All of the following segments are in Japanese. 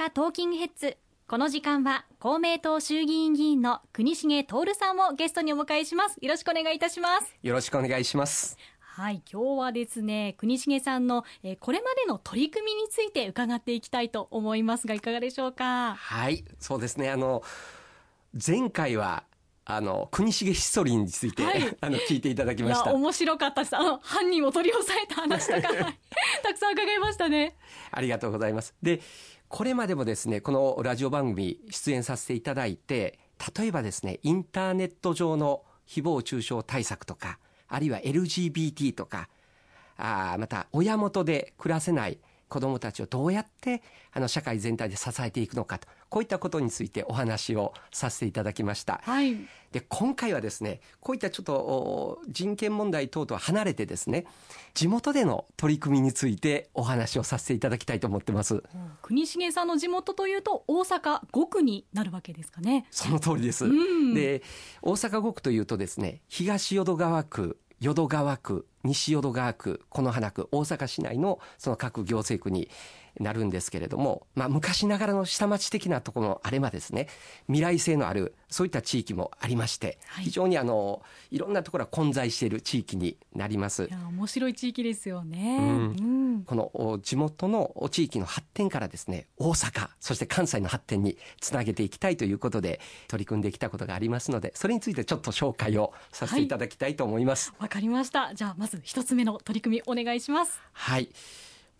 阪トーキングヘッズ。この時間は公明党衆議院議員の国重徹さんをゲストにお迎えします。よろしくお願いいたします。よろしくお願いします。はい今日はですね国重さんの、えー、これまでの取り組みについて伺っていきたいと思いますがいかがでしょうか？はいそうですね。あの前回はあの国重ヒストリーについて、はい、あの聞いていただきました。面白かったです。あの犯人を取り押さえた話とか たくさん伺いましたね。ありがとうございます。でこれまでもですねこのラジオ番組出演させていただいて例えばですねインターネット上の誹謗中傷対策とかあるいは LGBT とかあまた親元で暮らせない子どもたちをどうやってあの社会全体で支えていくのかとこういったことについてお話をさせていただきました。はい、で今回はですねこういったちょっと人権問題等とは離れてですね地元での取り組みについてお話をさせていただきたいと思ってます。国重さんの地元というと大阪5区になるわけですかね。その通りです。うん、で大阪5区というとですね東淀川区淀川区西淀川区此花区大阪市内のその各行政区になるんですけれども、まあ、昔ながらの下町的なところもあればですね未来性のあるそういった地域もありまして、はい、非常にあのいろんなところが混在している地域になります。面白い地域ですよね、うん。うん、この地元の地域の発展からですね大阪そして関西の発展につなげていきたいということで取り組んできたことがありますのでそれについてちょっと紹介をさせてい。ただきたいと思います。わ、はい、かりました。じゃあまず一つ目の取り組みお願いします。はい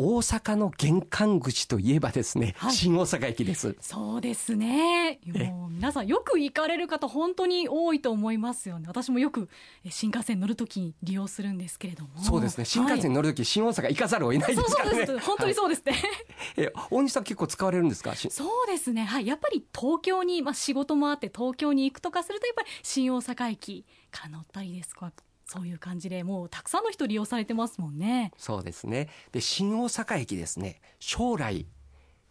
大阪の玄関口といえばですね、はい、新大阪駅です。そうですね。もう皆さんよく行かれる方本当に多いと思いますよね。私もよく新幹線乗るときに利用するんですけれども。そうですね。新幹線乗るとき、はい、新大阪行かざるを得ないですからね。本当にそうですね、はい、え大西さん結構使われるんですか？そうですね。はい。やっぱり東京にまあ仕事もあって東京に行くとかするとやっぱり新大阪駅から乗ったりですか？そういう感じでもうたくさんの人利用されてますもんね。そうですね。で新大阪駅ですね。将来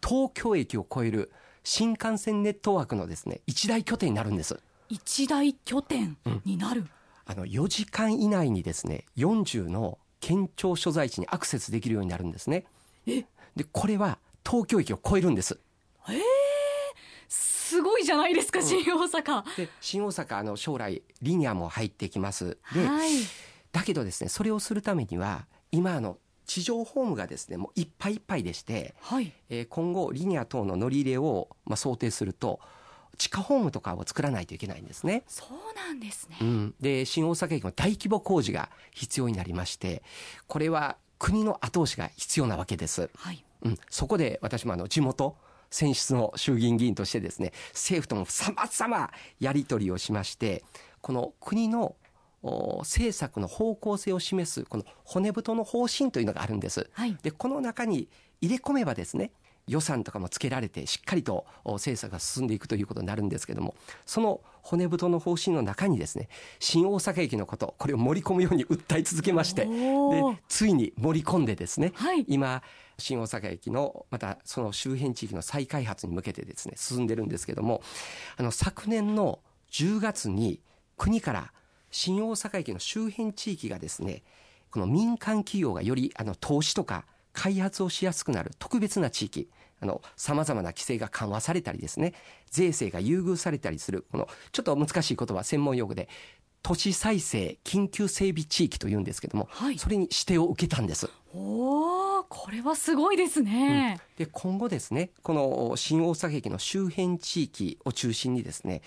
東京駅を超える新幹線ネットワークのですね一大拠点になるんです。一大拠点になる。うん、あの4時間以内にですね40の県庁所在地にアクセスできるようになるんですね。え？でこれは東京駅を超えるんです。えー？すごいじゃないですか、新大阪。で新大阪あの将来リニアも入ってきます。で、はい、だけどですねそれをするためには今あの地上ホームがですねもういっぱいいっぱいでして、はい、えー、今後リニア等の乗り入れを、まあ、想定すると地下ホームとかを作らないといけないんですね。そうなんですね。うん、で新大阪駅も大規模工事が必要になりましてこれは国の後押しが必要なわけです。はい、うん、そこで私もあの地元選出の衆議院議員としてですね政府ともさまざまやり取りをしましてこの国の政策の方向性を示すこの骨太の方針というのがあるんです。はい、でこの中に入れ込めばですね予算とかもつけられてしっかりと政策が進んでいくということになるんですけどもその骨太の方針の中にですね新大阪駅のことこれを盛り込むように訴え続けましてでついに盛り込んでですね、はい、今新大阪駅のまたその周辺地域の再開発に向けてですね進んでるんですけどもあの昨年の10月に国から新大阪駅の周辺地域がですねこの民間企業がよりあの投資とか開発をしやすくなる特別な地域あの様々な規制が緩和されたりですね。税制が優遇されたりする。このちょっと難しい言葉専門用語で都市再生緊急整備地域というんですけども、はい、それに指定を受けたんです。おこれはすごいですね、うん、で今後ですねこの新大阪駅の周辺地域を中心にですね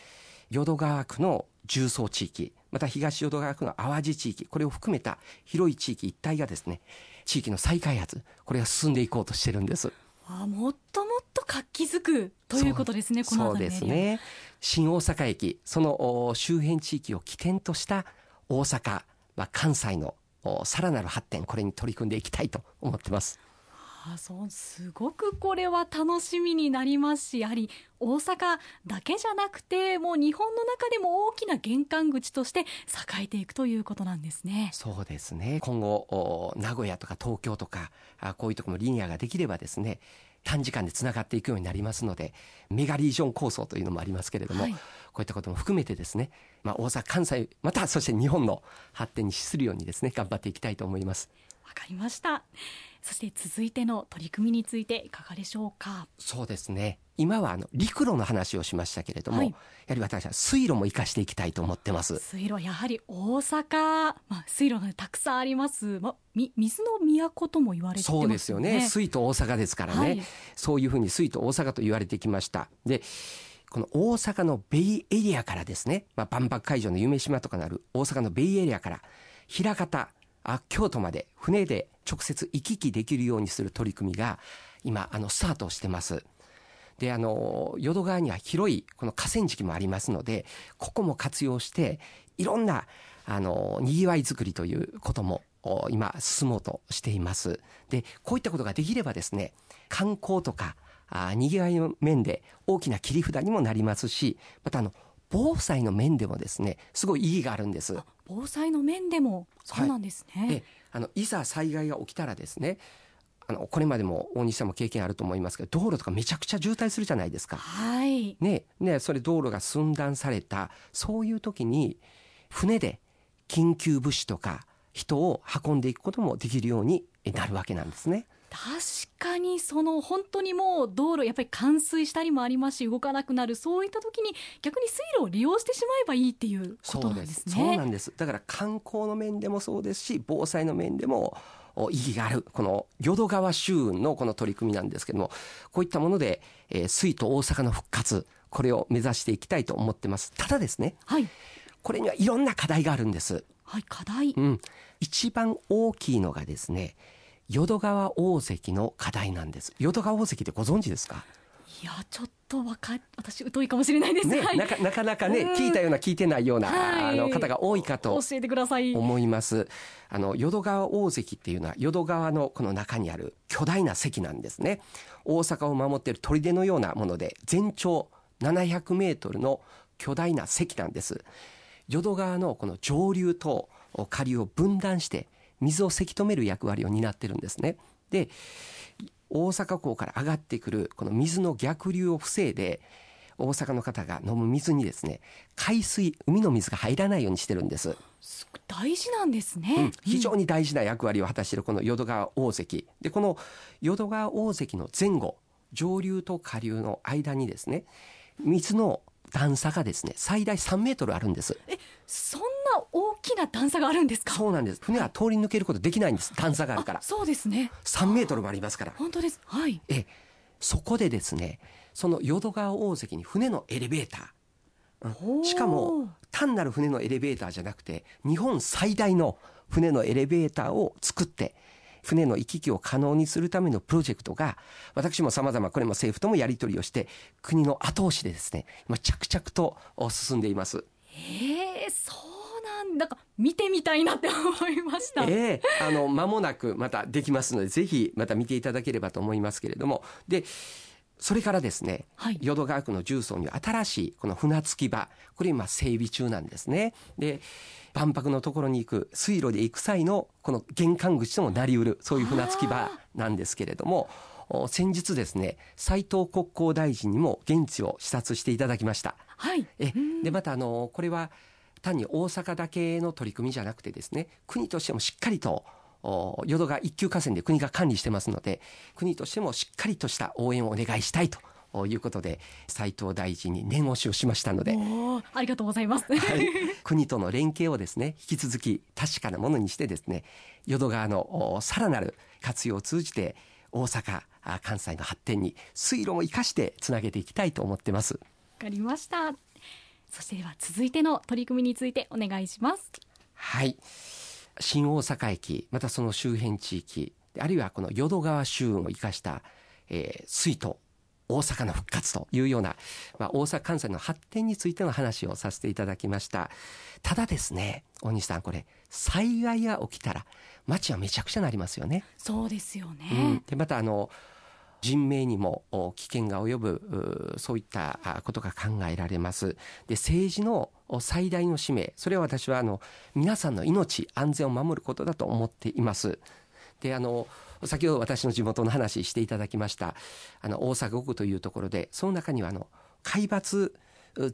淀川区の重層地域また東淀川区の淡路地域これを含めた広い地域一帯がですね地域の再開発これが進んでいこうとしてるんです。あもっともっと活気づくということですね、このそうですね。新大阪駅、その周辺地域を起点とした大阪、まあ、関西のさらなる発展、これに取り組んでいきたいと思ってます。あそうすごくこれは楽しみになりますしやはり大阪だけじゃなくてもう日本の中でも大きな玄関口として栄えていくということなんですね。そうですね。今後名古屋とか東京とかあこういうところのリニアができればですね短時間でつながっていくようになりますのでメガリージョン構想というのもありますけれども、はい、こういったことも含めてですね、まあ、大阪関西またそして日本の発展に資するようにですね頑張っていきたいと思います。わかりました。そして続いての取り組みについていかがでしょうか？そうですね。今はあの陸路の話をしましたけれども、はい、やはり私は水路も生かしていきたいと思ってます。水路やはり大阪、まあ、水路がたくさんあります、まあ、み水の都とも言われて、ね、そうですよね。水と大阪ですからね、はい、そういうふうに水と大阪と言われてきました。でこの大阪のベイエリアからですね、まあ、万博会場の夢島とかなる大阪のベイエリアから枚方あ京都まで船で直接行き来できるようにする取り組みが今あのスタートしてます。であの淀川には広いこの河川敷もありますのでここも活用していろんなあのにぎわいづくりということも今進もうとしています。でこういったことができればですね観光とかあにぎわいの面で大きな切り札にもなりますしまたあの防災の面でもですねすごい意義があるんです防災の面でもそうなんですね、はい、あのいざ災害が起きたらですねあのこれまでも大西さんも経験あると思いますけど道路とかめちゃくちゃ渋滞するじゃないですか。はい、ねねそれ道路が寸断されたそういう時に船で緊急物資とか人を運んでいくこともできるようになるわけなんですね。確かにその本当にもう道路やっぱり冠水したりもありますし動かなくなるそういった時に逆に水路を利用してしまえばいいっていうことなんですね。そうなんです。だから観光の面でもそうですし防災の面でも意義があるこの淀川周運のこの取り組みなんですけどもこういったもので、えー、水と大阪の復活これを目指していきたいと思ってます。ただですね、はい、これにはいろんな課題があるんです。はい課題、うん、一番大きいのがですね淀川大関の課題なんです。淀川大関ってご存知ですか？いやちょっとわか私疎いかもしれないです。ね、なかなかなかね聞いたような聞いてないような、はい、あの方が多いかと教えてください。思います。あの淀川大関っていうのは淀川のこの中にある巨大な関なんですね。大阪を守っている砦のようなもので全長700メートルの巨大な関なんです。淀川のこの上流と下流を分断して水をせき止める役割を担ってるんですね。で大阪港から上がってくるこの水の逆流を防いで大阪の方が飲む水にですね海水海の水が入らないようにしてるんです。大事なんですね、うん、非常に大事な役割を果たしているこの淀川大関。でこの淀川大関の前後上流と下流の間にですね水の段差がですね最大3メートルあるんです。えそんな大きな段差があるんですか？そうなんです。船は通り抜けることできないんです段差があるから。そうですね。3メートルもありますから。本当です。はい。えそこでですねその淀川大関に船のエレベーター。しかも単なる船のエレベーターじゃなくて日本最大の船のエレベーターを作って船の行き来を可能にするためのプロジェクトが私も様々これも政府ともやり取りをして国の後押しでですね今着々と進んでいます。えー、そうなんだか見てみたいなって思いました。ええー、あの間もなくまたできますのでぜひまた見ていただければと思いますけれどもでそれからですね、はい、淀川区の重曹には新しいこの船着き場これ今整備中なんですね。で万博のところに行く水路で行く際のこの玄関口ともなりうるそういう船着き場なんですけれども先日ですね斉藤国交大臣にも現地を視察していただきました。はい、えでまたあのこれは単に大阪だけの取り組みじゃなくてですね国としてもしっかりと淀川一級河川で国が管理してますので国としてもしっかりとした応援をお願いしたいとということで斉藤大臣に念押しをしましたので。ありがとうございます、はい、国との連携をですね引き続き確かなものにしてですね淀川のさらなる活用を通じて大阪関西の発展に水路も生かしてつなげていきたいと思ってます。わかりました。そしてでは続いての取り組みについてお願いします。はい新大阪駅またその周辺地域あるいはこの淀川周運を生かした、えー、水と大阪の復活というような、まあ、大阪関西の発展についての話をさせていただきました。ただですね大西さんこれ災害が起きたら街はめちゃくちゃなりますよね。そうですよね、うん、でまたあの人命にも危険が及ぶそういったことが考えられますで政治の最大の使命それは私はあの皆さんの命安全を守ることだと思っていますであの先ほど私の地元の話していただきましたあの大阪区というところでその中にはあの海抜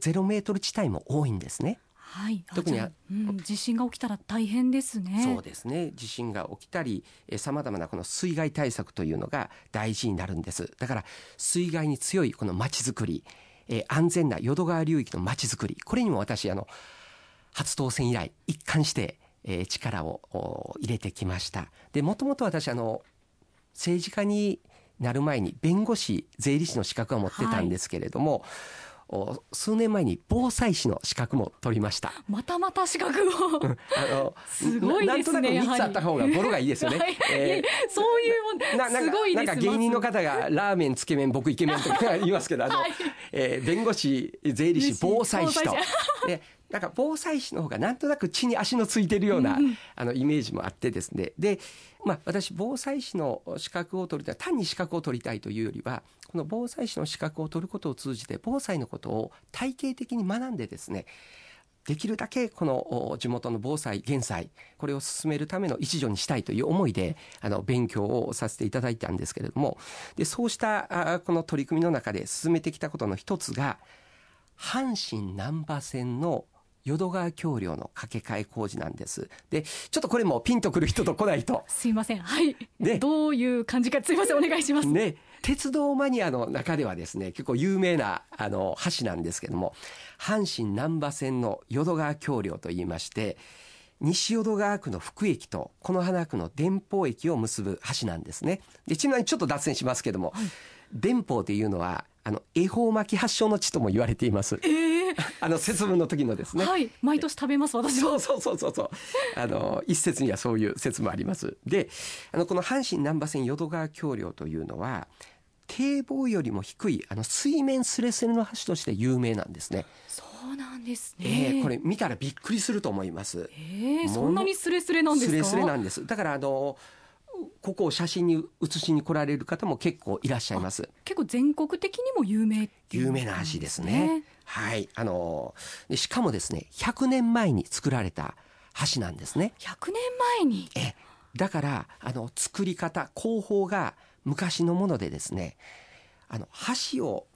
ゼロメートル地帯も多いんですね。はい、特に、うん、地震が起きたら大変ですね。そうですね。地震が起きたり、さまざまなこの水害対策というのが大事になるんです。だから水害に強いこの街づくり、えー、安全な淀川流域の街づくり、これにも私あの初当選以来一貫して、えー、力を入れてきました。で、もともと私あの政治家になる前に弁護士税理士の資格は持ってたんですけれども。はい数年前に防災士の資格も取りました。またまた資格を。あの、すごいですね。なんとなく3つあった方がボロがいいですよね。はいえー、そういうもん、なすごいですなんか芸人の方がラーメン、つけ麺、僕イケメンとか言いますけど、あの、はい、えー、弁護士、税理士、防災士と。でなんか防災士の方がなんとなく地に足のついてるような、あのイメージもあってですね。で、まあ、私防災士の資格を取りたい単に資格を取りたいというよりはこの防災士の資格を取ることを通じて防災のことを体系的に学んでですねできるだけこの地元の防災減災これを進めるための一助にしたいという思いであの勉強をさせていただいたんですけれども。でそうしたこの取り組みの中で進めてきたことの一つが阪神難波線の淀川橋梁の架け替え工事なんです。で、ちょっとこれもピンとくる人と来ないと。すいません。はい。で、どういう感じか、すいません、お願いします。ね。鉄道マニアの中ではですね、結構有名な、あの、橋なんですけども、阪神難波線の淀川橋梁と言いまして、西淀川区の福駅と此花区の電報駅を結ぶ橋なんですね。で、ちなみにちょっと脱線しますけども、はい、電報っていうのは、あの、恵方巻き発祥の地とも言われています。えー、あの、節分の時のですね。はい。毎年食べます、私は。そうそうそうそう。あの、一説にはそういう説もあります。で、あの、この阪神難波線淀川橋梁というのは、堤防よりも低い、あの、水面すれすれの橋として有名なんですね。そうなんですね。えー、これ見たらびっくりすると思います。えー、そんなにスレスレなんですか？スレスレなんです。だから、あの、ここを写真に写しに来られる方も結構いらっしゃいます。結構全国的にも有名、ね、有名な橋ですね。はい。あの、しかもですね、100年前に作られた橋なんですね。100年前に？え、だから、あの、作り方、工法が昔のものでですね、あの、橋を、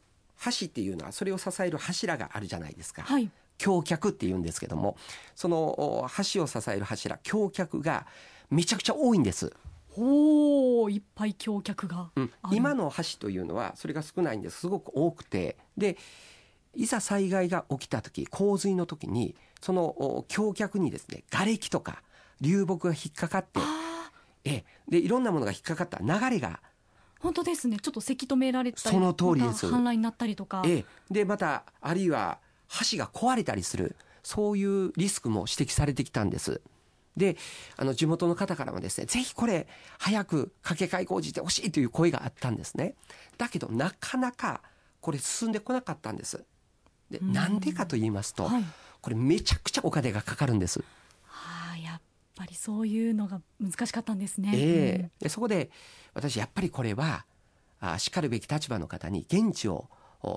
橋っていうのはそれを支える柱があるじゃないですか。はい。橋脚って言うんですけども、その橋を支える柱、橋脚がめちゃくちゃ多いんです。おいっぱい橋脚が、うん、今の橋というのはそれが少ないんです。すごく多くて。でいざ災害が起きた時洪水の時にその橋脚にですね瓦礫とか流木が引っかかってえでいろんなものが引っかかった。流れが。本当ですね。ちょっとせき止められたりその通りです。氾濫になったりとか。え。でまたあるいは橋が壊れたりする。そういうリスクも指摘されてきたんですで、あの、地元の方からもですね、ぜひこれ、早く架け替え工事してほしいという声があったんですね。だけど、なかなか、これ進んでこなかったんです。で、なんでかと言いますと、はい、これめちゃくちゃお金がかかるんです。はあ、やっぱりそういうのが難しかったんですね。ええーうん、でそこで、私、やっぱりこれは、あしかるべき立場の方に現地を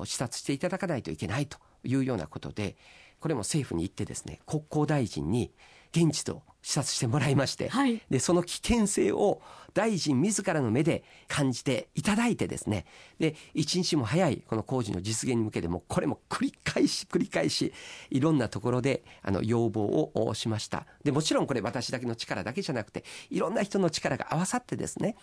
視察していただかないといけないというようなことで、これも政府に行ってですね、国交大臣に現地と視察してもらいまして、はい、でその危険性を大臣自らの目で感じていただいてですね。で一日も早いこの工事の実現に向けてもこれも繰り返し繰り返しいろんなところであの要望をしました。でもちろんこれ私だけの力だけじゃなくていろんな人の力が合わさってですね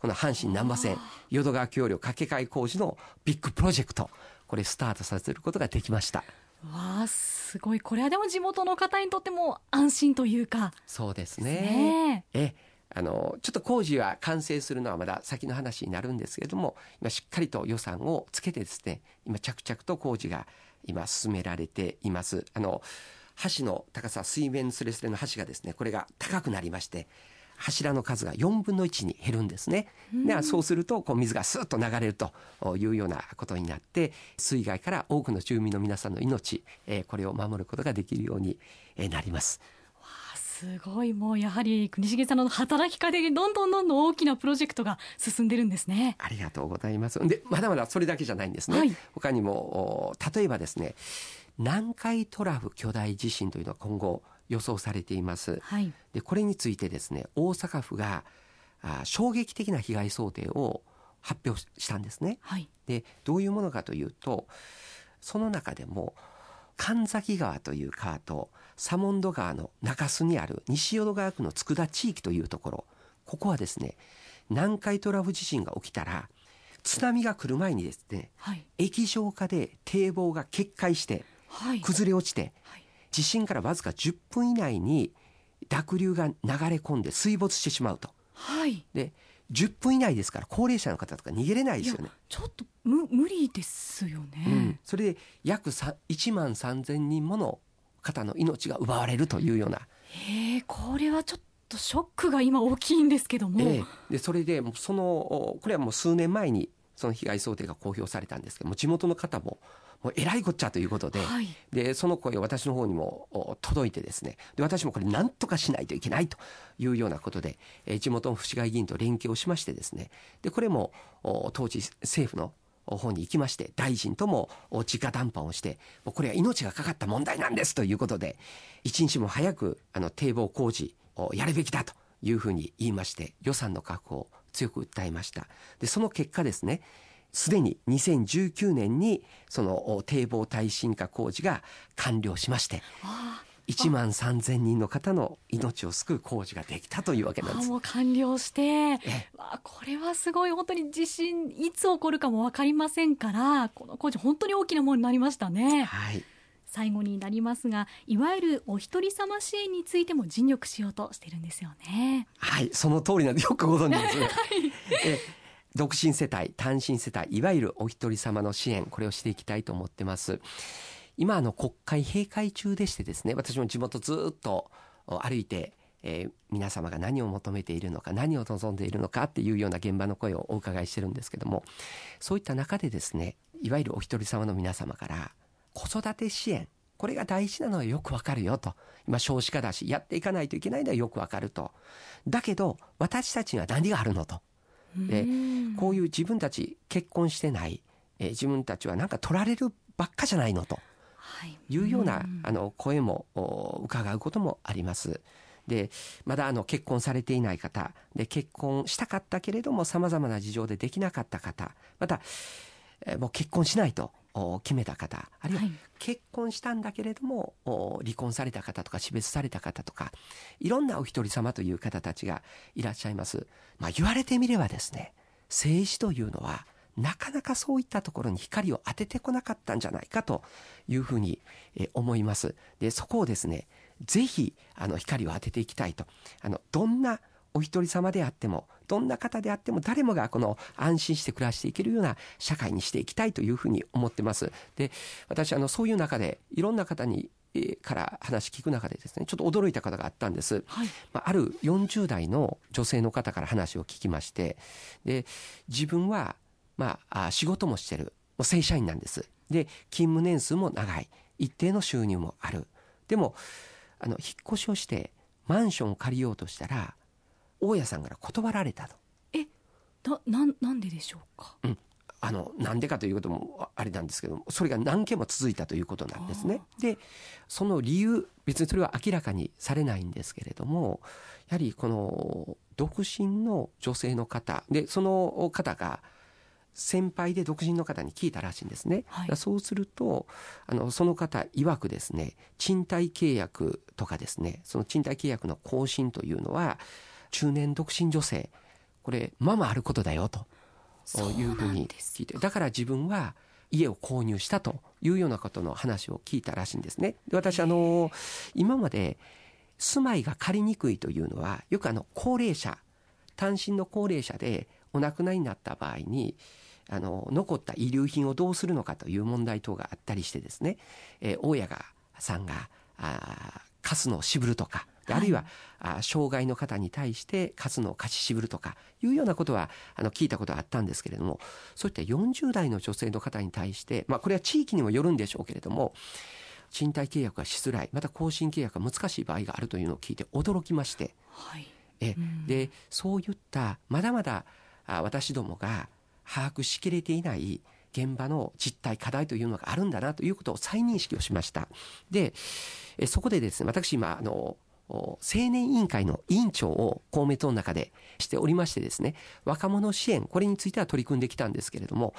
この阪神難波線淀川橋梁架け替え工事のビッグプロジェクトこれスタートさせることができました。わあすごいこれはでも地元の方にとっても安心というかそうですね。えあのちょっと工事は完成するのはまだ先の話になるんですけれども今しっかりと予算をつけてですね今着々と工事が今進められています。あの橋の高さ水面すれすれの橋がですねこれが高くなりまして柱の数が4分の1に減るんですね。でそうするとこう水がスーッと流れるというようなことになって水害から多くの住民の皆さんの命、えー、これを守ることができるようになります。すごい。もうやはり国重さんの働きかけでどんどんどんどん大きなプロジェクトが進んでるんですね。ありがとうございます。でまだまだそれだけじゃないんですね、はい、他にも例えばですね南海トラフ巨大地震というのは今後予想されています。はい、でこれについてですね大阪府があ衝撃的な被害想定を発表したんですね。はい、でどういうものかというとその中でも神崎川という川と左門戸川の中州にある西淀川区の佃地域というところここはですね南海トラフ地震が起きたら津波が来る前にですね、はい、液状化で堤防が決壊して崩れ落ちて、はい、地震からわずか10分以内に濁流が流れ込んで水没してしまうと。はい、で10分以内ですから高齢者の方とか逃げれないですよね。ちょっと無無理ですよね、うん、それで約1万3000人もの方の命が奪われるというような。へえこれはちょっとショックが今大きいんですけども。えでそれでそのこれはもう数年前にその被害想定が公表されたんですけども地元の方ももうえらいこっちゃということではい、でその声を私の方にも届いてですねで私もこれ何とかしないといけないというようなことで、え地元の府市会議員と連携をしましてですねでこれも当時政府の方に行きまして大臣とも直談判をしてこれは命がかかった問題なんですということで一日も早くあの堤防工事をやるべきだというふうに言いまして予算の確保を強く訴えましたでその結果ですねすでに2019年にその堤防耐震化工事が完了しまして1万3000人の方の命を救う工事ができたというわけなんです。もう完了してわこれはすごい本当に地震いつ起こるかも分かりませんからこの工事本当に大きなものになりましたね。はい最後になりますがいわゆるお一人様支援についても尽力しようとしてるんですよね。はいその通りなんでよくご存知です。ね、はい、え独身世帯単身世帯いわゆるお一人様の支援これをしていきたいと思ってます。今あの国会閉会中でしてですね私も地元ずっと歩いてえー、皆様が何を求めているのか何を望んでいるのかっていうような現場の声をお伺いしてるんですけどもそういった中でですねいわゆるお一人様の皆様から子育て支援。これが大事なのはよくわかるよと。今少子化だしやっていかないといけないのはよくわかると。だけど私たちには何があるのと。でこういう自分たち結婚してない、えー、自分たちはなんか取られるばっかじゃないのと。い。うようなあの声も伺うこともあります。でまだあの結婚されていない方。で結婚したかったけれどもさまざまな事情でできなかった方。また、えもう結婚しないと決めた方あるいは結婚したんだけれども、離婚された方とか死別された方とかいろんなお一人様という方たちがいらっしゃいます。まあ、言われてみればですね政治というのはなかなかそういったところに光を当ててこなかったんじゃないかというふうに思います。で、そこをですね、ぜひ、あの、光を当てていきたいと。あの、どんなお一人様であっても、どんな方であっても誰もがこの安心して暮らしていけるような社会にしていきたいというふうに思ってます。で、私、あの、そういう中でいろんな方にから話聞く中でですねちょっと驚いた方があったんです、はいまあ、ある40代の女性の方から話を聞きましてで自分はまあ、仕事もしてる。もう正社員なんです。で、勤務年数も長い。一定の収入もある。でも、あの、引っ越しをして、マンションを借りようとしたら、大家さんから断られたと。え、な、な、なんででしょうか？うん。あの、なんでかということもあれなんですけども、それが何件も続いたということなんですね。で、その理由、別にそれは明らかにされないんですけれども、やはりこの、独身の女性の方、で、その方が、先輩で独身の方に聞いたらしいんですね。はい、そうするとあのその方曰くですね賃貸契約とかですねその賃貸契約の更新というのは中年独身女性。これままあることだよと。いうふうに。聞いてだから自分は家を購入したというようなことの話を聞いたらしいんですね。で私あの今まで住まいが借りにくいというのはよくあの高齢者単身の高齢者でお亡くなりになった場合にあの残った遺留品をどうするのかという問題等があったりしてですね、えー、大家がさんがあ貸すのを渋るとかあるいは、はい、あ障害の方に対して貸すのを貸し渋るとかいうようなことはあの聞いたことがあったんですけれどもそういった40代の女性の方に対して、まあ、これは地域にもよるんでしょうけれども賃貸契約がしづらいまた更新契約が難しい場合があるというのを聞いて驚きまして、はい、えでそういったまだまだあ私どもが把握しきれていない現場の実態課題というのがあるんだなということを再認識をしました。でそこでですね私今あの青年委員会の委員長を公明党の中でしておりましてですね若者支援これについては取り組んできたんですけれども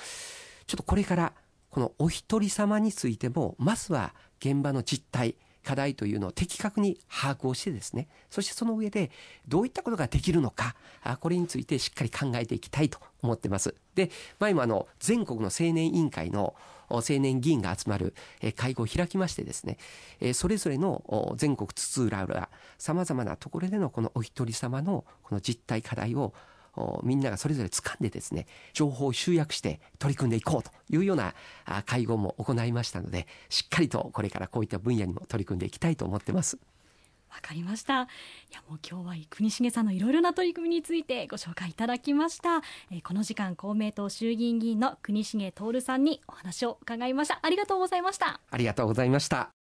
ちょっとこれからこのお一人様についても、まずは現場の実態、課題というのを的確に把握をしてですね、そしてその上でどういったことができるのか、これについてしっかり考えていきたいと思ってます。で、前もあの、全国の青年委員会の青年議員が集まる会合を開きましてですね、それぞれの全国津々浦々、様々なところでのこのお一人様のこの実態課題をみんながそれぞれ掴んでですね、情報を集約して取り組んでいこうというような会合も行いましたので、しっかりとこれからこういった分野にも取り組んでいきたいと思ってます。わかりました。いやもう今日は国重さんのいろいろな取り組みについてご紹介いただきました。えー、この時間公明党衆議院議員の国重徹さんにお話を伺いました。ありがとうございました。ありがとうございました。